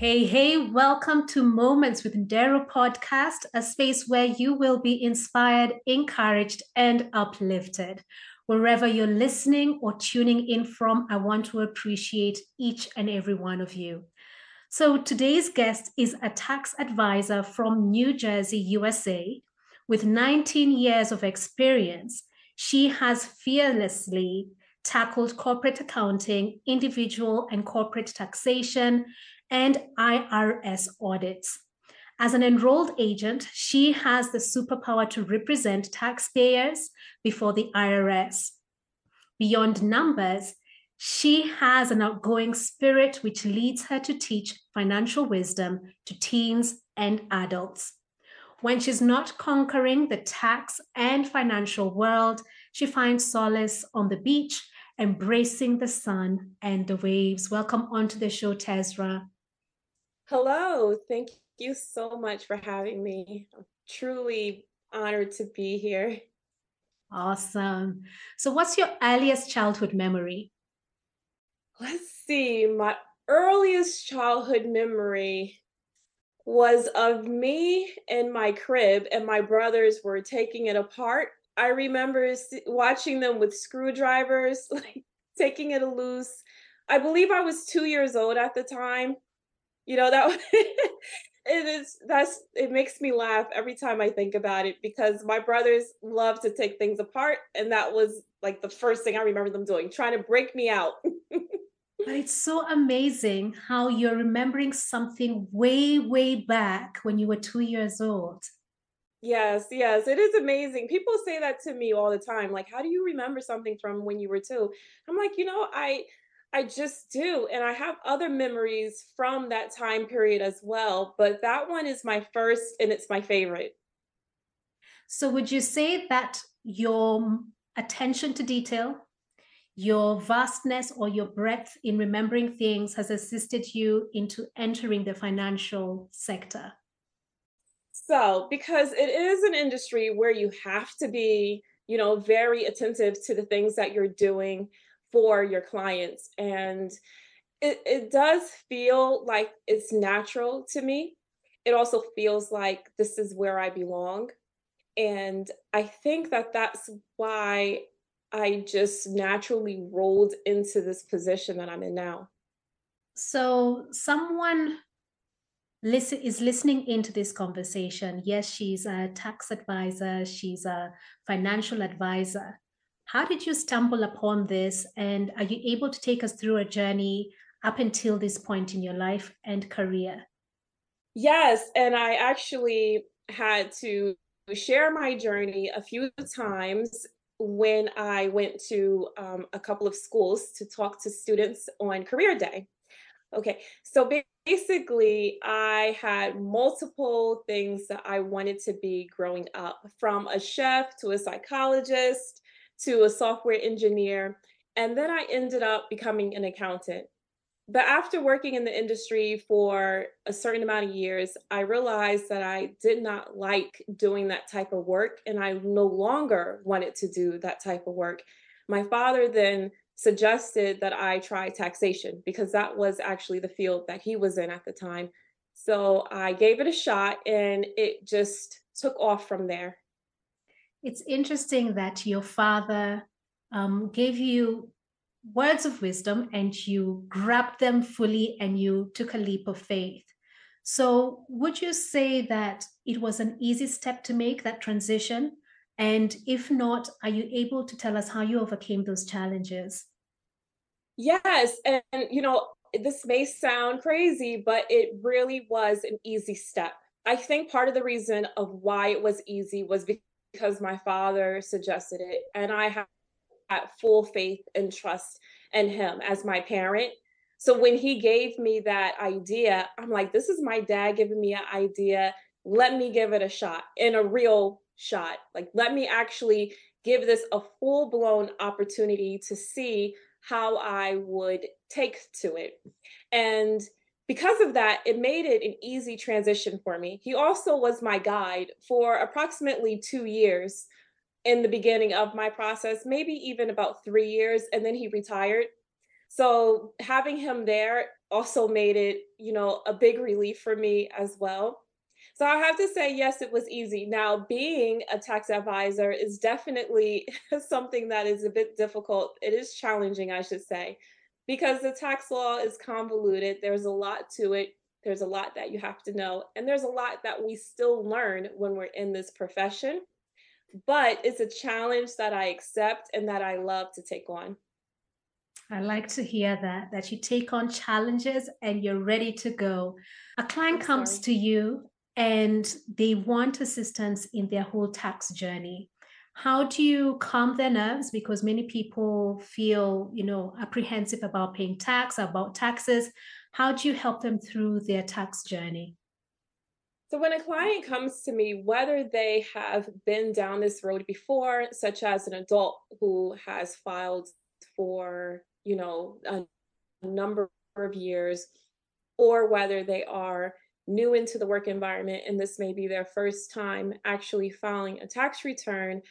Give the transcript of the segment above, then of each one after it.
Hey, hey, welcome to Moments with Nderru podcast, a space where you will be inspired, encouraged, and uplifted. Wherever you're listening or tuning in from, I want to appreciate each and every one of you. So, today's guest is a tax advisor from New Jersey, USA. With 19 years of experience, she has fearlessly tackled corporate accounting, individual and corporate taxation, and IRS audits. As an enrolled agent, she has the superpower to represent taxpayers before the IRS. Beyond numbers, she has an outgoing spirit which leads her to teach financial wisdom to teens and adults. When she's not conquering the tax and financial world, she finds solace on the beach, embracing the sun and the waves. Welcome onto the show, Teszra. Hello, thank you so much for having me. I'm truly honored to be here. Awesome. So, what's your earliest childhood memory? Let's see. My earliest childhood memory was of me in my crib, and my brothers were taking it apart. I remember watching them with screwdrivers, like taking it loose. I believe I was two years old at the time you know that it is that's it makes me laugh every time I think about it because my brothers love to take things apart and that was like the first thing I remember them doing trying to break me out. but it's so amazing how you're remembering something way way back when you were 2 years old. Yes, yes, it is amazing. People say that to me all the time like how do you remember something from when you were 2? I'm like, you know, I I just do. And I have other memories from that time period as well. But that one is my first and it's my favorite. So, would you say that your attention to detail, your vastness or your breadth in remembering things has assisted you into entering the financial sector? So, because it is an industry where you have to be, you know, very attentive to the things that you're doing for your clients. And it, it does feel like it's natural to me. It also feels like this is where I belong. And I think that that's why I just naturally rolled into this position that I'm in now. So, someone listen is listening into this conversation. Yes, she's a tax advisor, she's a financial advisor. How did you stumble upon this? And are you able to take us through a journey up until this point in your life and career? Yes. And I actually had to share my journey a few times when I went to um, a couple of schools to talk to students on career day. Okay, so basically, I had multiple things that I wanted to be growing up from a chef to a psychologist to a software engineer. And then I ended up becoming an accountant. But after working in the industry for a certain amount of years, I realized that I did not like doing that type of work and I no longer wanted to do that type of work. My father then suggested that I try taxation because that was actually the field that he was in at the time. So I gave it a shot and it just took off from there it's interesting that your father um, gave you words of wisdom and you grabbed them fully and you took a leap of faith. So, would you say that it was an easy step to make that transition? And if not, are you able to tell us how you overcame those challenges? Yes. And, you know, this may sound crazy, but it really was an easy step. I think part of the reason of why it was easy was because because my father suggested it and I had full faith and trust in him as my parent. So when he gave me that idea, I'm like, this is my dad giving me an idea. Let me give it a shot in a real shot. Like, let me actually give this a full blown opportunity to see how I would take to it. And because of that, it made it an easy transition for me. He also was my guide for approximately two years in the beginning of my process, maybe even about three years, and then he retired. So having him there also made it, you know, a big relief for me as well. So I have to say, yes, it was easy. Now, being a tax advisor is definitely something that is a bit difficult. It is challenging, I should say, because the tax law is convoluted. There's a lot to it. There's a lot that you have to know. And there's a lot that we still learn when we're in this profession. But it's a challenge that I accept and that I love to take on. I like to hear that, that you take on challenges and you're ready to go. A client comes to you and they want assistance in their whole tax journey how do you calm their nerves? Because many people feel you know apprehensive about paying tax about taxes. How do you help them through their tax journey? So when a client comes to me whether they have been down this road before such as an adult who has filed for you know a number of years or whether they are new into the work environment and this may be their first time actually filing a tax return,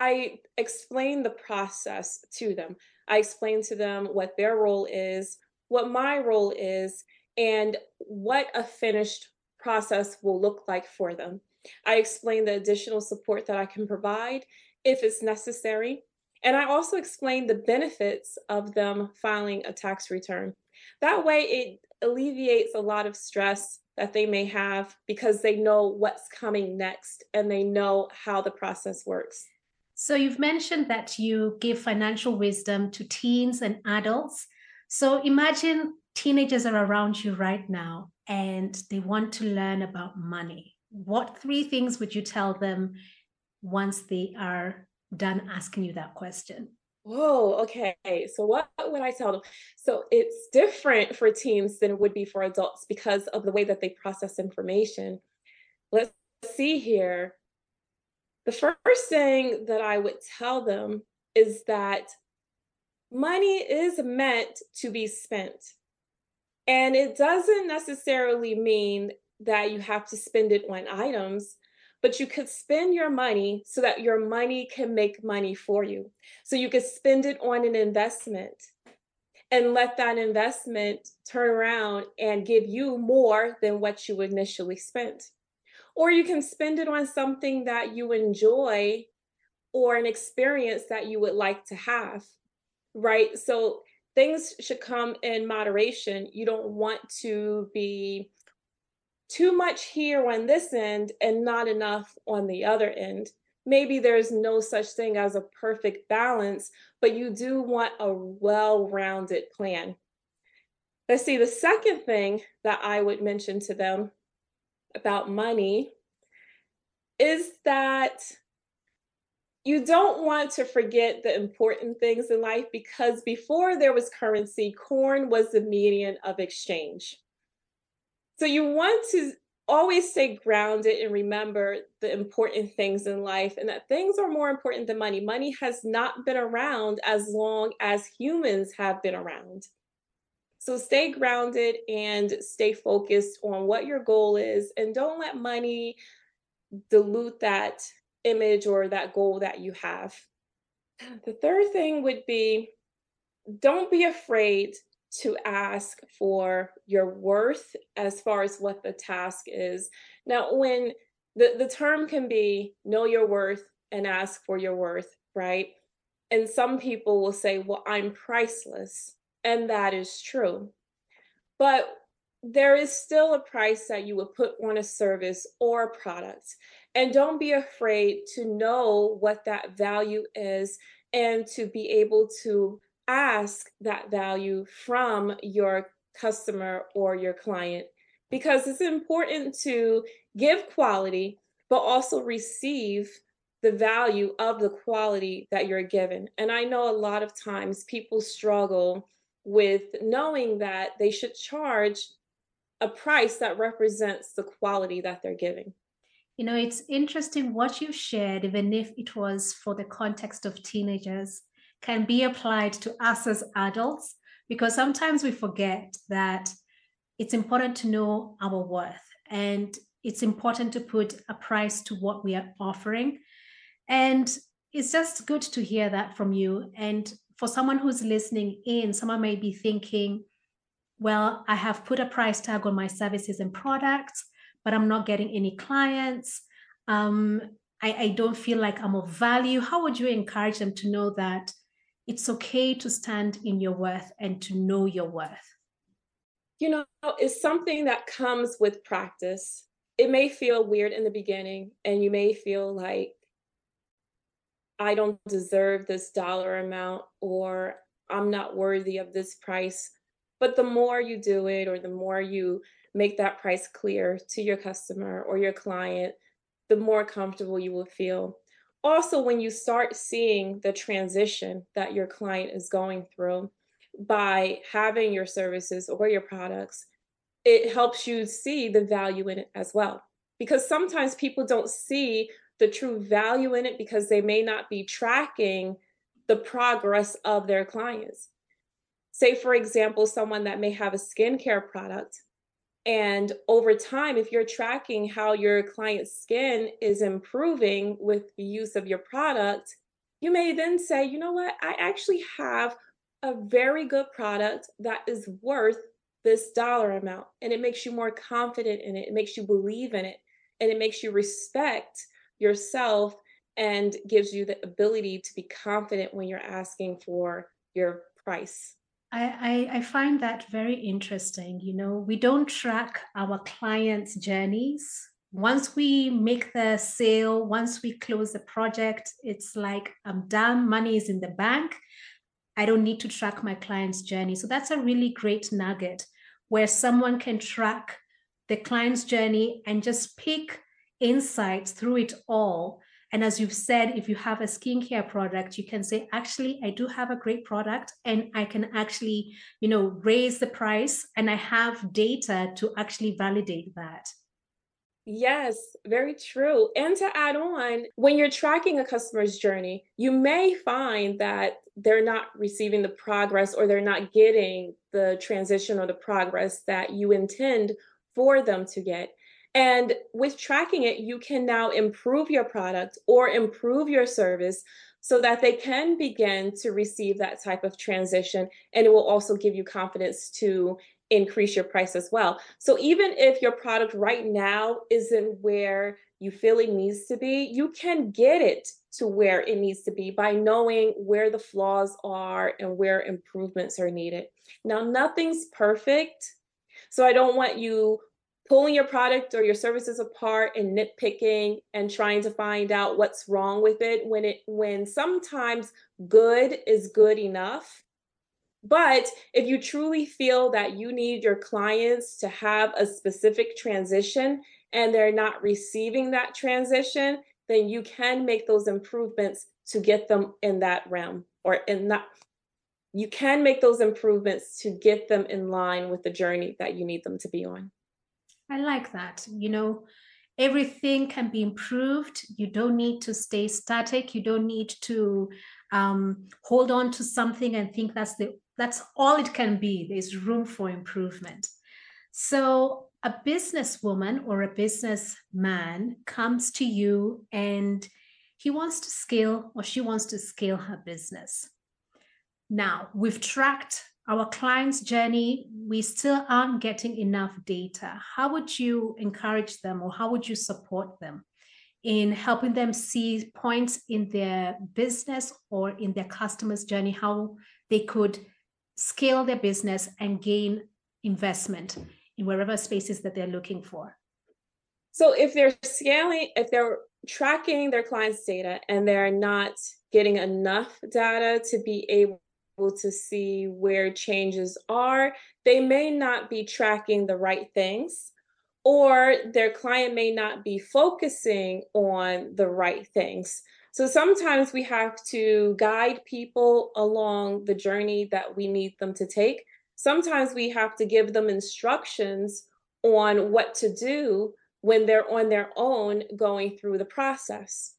I explain the process to them. I explain to them what their role is, what my role is, and what a finished process will look like for them. I explain the additional support that I can provide if it's necessary. And I also explain the benefits of them filing a tax return. That way, it alleviates a lot of stress that they may have because they know what's coming next and they know how the process works. So, you've mentioned that you give financial wisdom to teens and adults. So, imagine teenagers are around you right now and they want to learn about money. What three things would you tell them once they are done asking you that question? Whoa, okay. So what would I tell them? So it's different for teens than it would be for adults because of the way that they process information. Let's see here. The first thing that I would tell them is that money is meant to be spent. And it doesn't necessarily mean that you have to spend it on items but you could spend your money so that your money can make money for you. So you could spend it on an investment and let that investment turn around and give you more than what you initially spent. Or you can spend it on something that you enjoy or an experience that you would like to have, right? So things should come in moderation. You don't want to be too much here on this end and not enough on the other end. Maybe there's no such thing as a perfect balance, but you do want a well rounded plan. Let's see, the second thing that I would mention to them about money is that you don't want to forget the important things in life because before there was currency, corn was the median of exchange. So you want to always stay grounded and remember the important things in life and that things are more important than money. Money has not been around as long as humans have been around. So stay grounded and stay focused on what your goal is and don't let money dilute that image or that goal that you have. The third thing would be don't be afraid to ask for your worth as far as what the task is. Now, when the, the term can be know your worth and ask for your worth, right? And some people will say, well, I'm priceless. And that is true. But there is still a price that you would put on a service or a product. And don't be afraid to know what that value is and to be able to ask that value from your customer or your client because it's important to give quality, but also receive the value of the quality that you're given. And I know a lot of times people struggle with knowing that they should charge a price that represents the quality that they're giving. You know, it's interesting what you shared, even if it was for the context of teenagers can be applied to us as adults because sometimes we forget that it's important to know our worth and it's important to put a price to what we are offering. And it's just good to hear that from you. And for someone who's listening in, someone may be thinking, well, I have put a price tag on my services and products, but I'm not getting any clients. Um, I, I don't feel like I'm of value. How would you encourage them to know that it's okay to stand in your worth and to know your worth? You know, it's something that comes with practice. It may feel weird in the beginning, and you may feel like, I don't deserve this dollar amount, or I'm not worthy of this price. But the more you do it, or the more you make that price clear to your customer or your client, the more comfortable you will feel. Also, when you start seeing the transition that your client is going through by having your services or your products, it helps you see the value in it as well. Because sometimes people don't see the true value in it because they may not be tracking the progress of their clients. Say, for example, someone that may have a skincare product and over time, if you're tracking how your client's skin is improving with the use of your product, you may then say, you know what, I actually have a very good product that is worth this dollar amount. And it makes you more confident in it, it makes you believe in it, and it makes you respect yourself and gives you the ability to be confident when you're asking for your price. I, I, find that very interesting. You know, we don't track our clients' journeys. Once we make the sale, once we close the project, it's like I'm done, money is in the bank. I don't need to track my client's journey. So that's a really great nugget where someone can track the client's journey and just pick insights through it all and as you've said, if you have a skincare product, you can say, actually, I do have a great product and I can actually, you know, raise the price and I have data to actually validate that. Yes, very true. And to add on, when you're tracking a customer's journey, you may find that they're not receiving the progress or they're not getting the transition or the progress that you intend for them to get. And with tracking it, you can now improve your product or improve your service so that they can begin to receive that type of transition. And it will also give you confidence to increase your price as well. So even if your product right now isn't where you feel it needs to be, you can get it to where it needs to be by knowing where the flaws are and where improvements are needed. Now, nothing's perfect. So I don't want you pulling your product or your services apart and nitpicking and trying to find out what's wrong with it when it when sometimes good is good enough. But if you truly feel that you need your clients to have a specific transition and they're not receiving that transition then you can make those improvements to get them in that realm or in that you can make those improvements to get them in line with the journey that you need them to be on I like that. You know, everything can be improved. You don't need to stay static. You don't need to um, hold on to something and think that's the that's all it can be. There's room for improvement. So a businesswoman or a businessman comes to you and he wants to scale or she wants to scale her business. Now, we've tracked our client's journey, we still aren't getting enough data. How would you encourage them or how would you support them in helping them see points in their business or in their customers' journey, how they could scale their business and gain investment in wherever spaces that they're looking for? So if they're scaling, if they're tracking their clients' data and they're not getting enough data to be able to see where changes are, they may not be tracking the right things, or their client may not be focusing on the right things. So sometimes we have to guide people along the journey that we need them to take. Sometimes we have to give them instructions on what to do when they're on their own going through the process.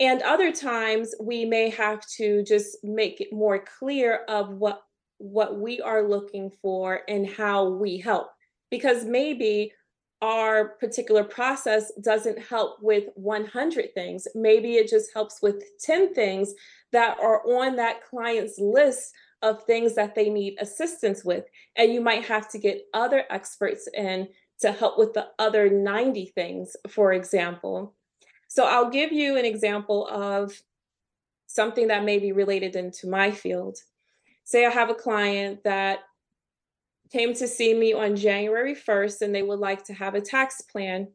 And other times we may have to just make it more clear of what what we are looking for and how we help. Because maybe our particular process doesn't help with 100 things. Maybe it just helps with 10 things that are on that client's list of things that they need assistance with. And you might have to get other experts in to help with the other 90 things, for example. So I'll give you an example of something that may be related into my field. Say I have a client that came to see me on January 1st and they would like to have a tax plan.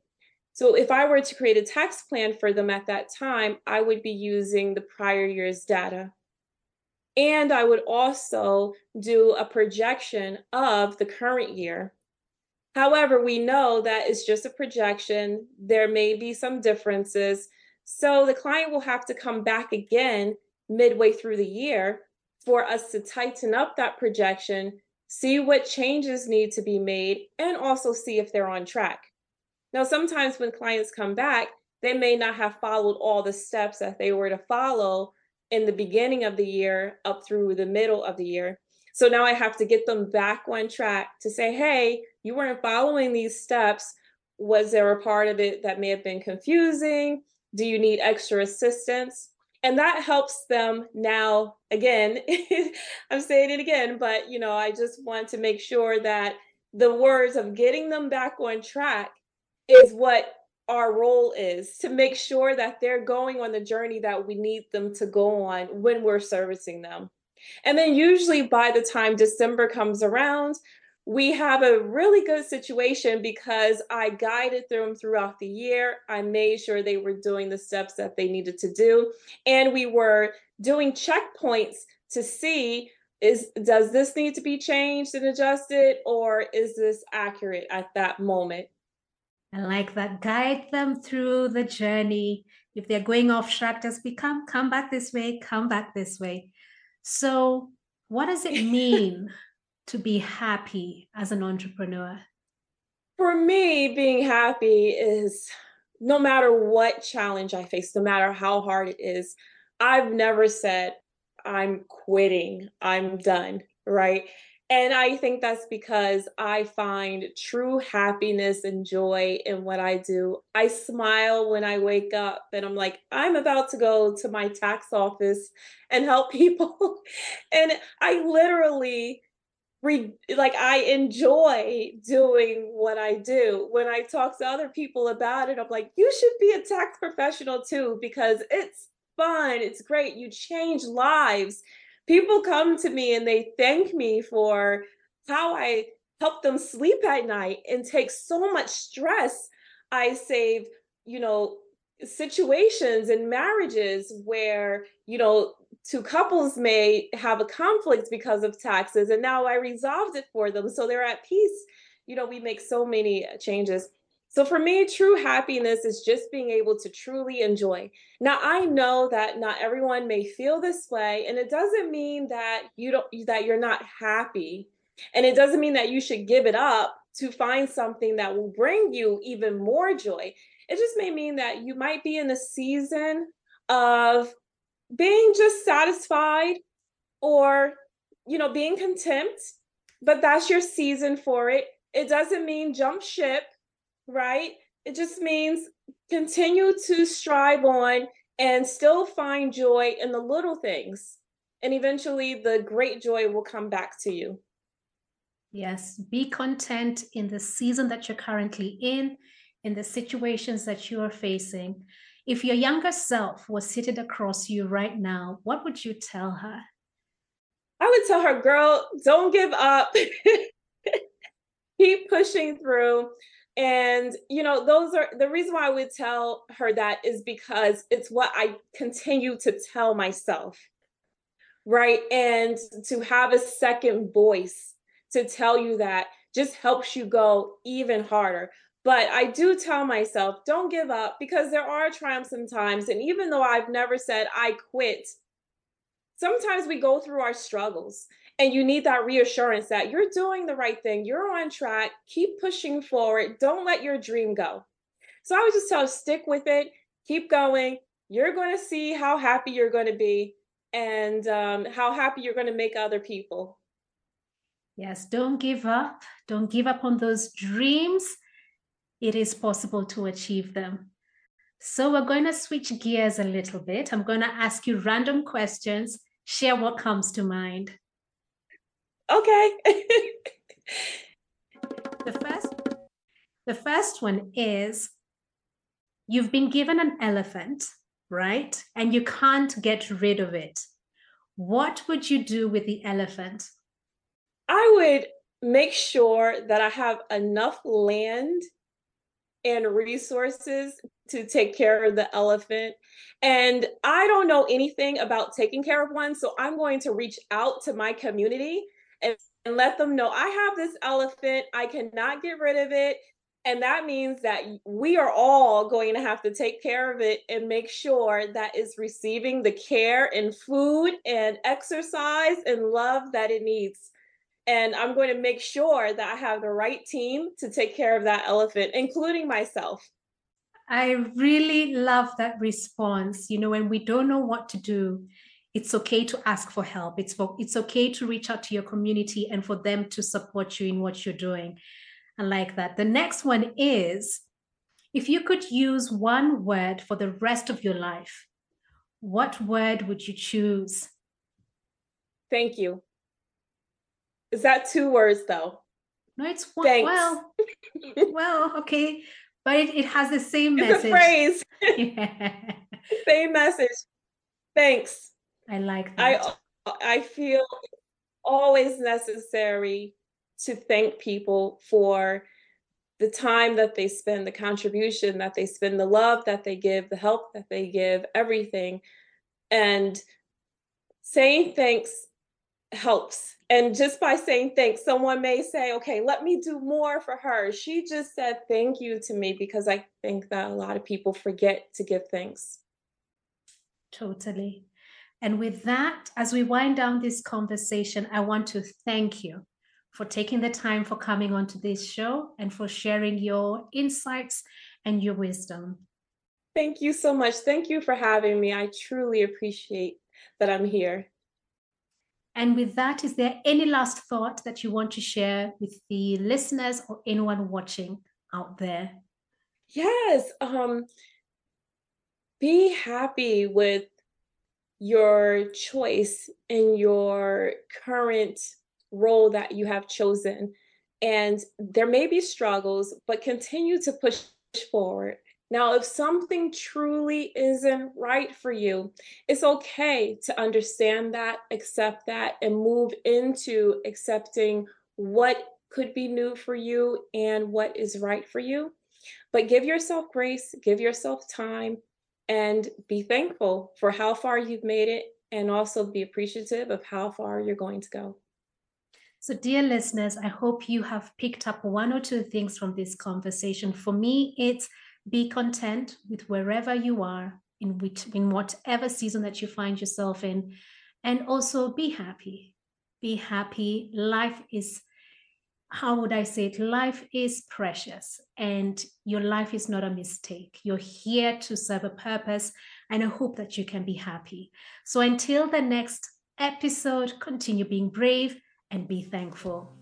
So if I were to create a tax plan for them at that time, I would be using the prior year's data. And I would also do a projection of the current year. However, we know that it's just a projection. There may be some differences. So the client will have to come back again midway through the year for us to tighten up that projection see what changes need to be made, and also see if they're on track. Now, sometimes when clients come back, they may not have followed all the steps that they were to follow in the beginning of the year up through the middle of the year. So now I have to get them back on track to say, hey, you weren't following these steps. Was there a part of it that may have been confusing? Do you need extra assistance? and that helps them now again i'm saying it again but you know i just want to make sure that the words of getting them back on track is what our role is to make sure that they're going on the journey that we need them to go on when we're servicing them and then usually by the time december comes around we have a really good situation because I guided them throughout the year. I made sure they were doing the steps that they needed to do. And we were doing checkpoints to see is does this need to be changed and adjusted or is this accurate at that moment? I like that. Guide them through the journey. If they're going off track, just become come back this way, come back this way. So what does it mean to be happy as an entrepreneur? For me, being happy is no matter what challenge I face, no matter how hard it is, I've never said, I'm quitting, I'm done, right? And I think that's because I find true happiness and joy in what I do. I smile when I wake up and I'm like, I'm about to go to my tax office and help people. and I literally re- like I enjoy doing what I do. When I talk to other people about it, I'm like, you should be a tax professional too because it's fun, it's great. You change lives. People come to me and they thank me for how I help them sleep at night and take so much stress. I save, you know, situations and marriages where, you know, two couples may have a conflict because of taxes and now i resolved it for them so they're at peace. You know we make so many uh, changes. So for me true happiness is just being able to truly enjoy. Now i know that not everyone may feel this way and it doesn't mean that you don't that you're not happy and it doesn't mean that you should give it up to find something that will bring you even more joy. It just may mean that you might be in a season of being just satisfied or you know being content but that's your season for it. It doesn't mean jump ship right? It just means continue to strive on and still find joy in the little things. And eventually the great joy will come back to you. Yes be content in the season that you're currently in in the situations that you are facing if your younger self was seated across you right now, what would you tell her? I would tell her, girl, don't give up. Keep pushing through. And, you know, those are the reason why I would tell her that is because it's what I continue to tell myself. Right. And to have a second voice to tell you that just helps you go even harder. But I do tell myself, don't give up because there are triumphs sometimes. And even though I've never said I quit, sometimes we go through our struggles and you need that reassurance that you're doing the right thing, you're on track, keep pushing forward, don't let your dream go. So I would just tell stick with it, keep going. You're going to see how happy you're going to be and um, how happy you're going to make other people. Yes, don't give up. Don't give up on those dreams it is possible to achieve them. So we're going to switch gears a little bit. I'm going to ask you random questions, share what comes to mind. Okay. the first the first one is you've been given an elephant, right? And you can't get rid of it. What would you do with the elephant? I would make sure that I have enough land and resources to take care of the elephant. And I don't know anything about taking care of one. So I'm going to reach out to my community and, and let them know I have this elephant. I cannot get rid of it. And that means that we are all going to have to take care of it and make sure that it's receiving the care and food and exercise and love that it needs. And I'm going to make sure that I have the right team to take care of that elephant, including myself. I really love that response. You know, when we don't know what to do, it's okay to ask for help. It's for, it's okay to reach out to your community and for them to support you in what you're doing. I like that. The next one is if you could use one word for the rest of your life, what word would you choose? Thank you. Is that two words though? No, it's one. Thanks. Well, well, okay, but it, it has the same it's message. A phrase. yeah. Same message. Thanks. I like that. I I feel always necessary to thank people for the time that they spend, the contribution that they spend, the love that they give, the help that they give, everything. And saying thanks helps. And just by saying thanks, someone may say, okay, let me do more for her. She just said thank you to me because I think that a lot of people forget to give thanks. Totally. And with that, as we wind down this conversation, I want to thank you for taking the time for coming onto this show and for sharing your insights and your wisdom. Thank you so much. Thank you for having me. I truly appreciate that I'm here. And with that, is there any last thought that you want to share with the listeners or anyone watching out there? Yes. Um, be happy with your choice in your current role that you have chosen. And there may be struggles, but continue to push forward now, if something truly isn't right for you, it's okay to understand that, accept that, and move into accepting what could be new for you and what is right for you. But give yourself grace, give yourself time, and be thankful for how far you've made it, and also be appreciative of how far you're going to go. So, dear listeners, I hope you have picked up one or two things from this conversation. For me, it's be content with wherever you are, in which in whatever season that you find yourself in, and also be happy. Be happy. Life is how would I say it? Life is precious and your life is not a mistake. You're here to serve a purpose, and I hope that you can be happy. So until the next episode, continue being brave and be thankful.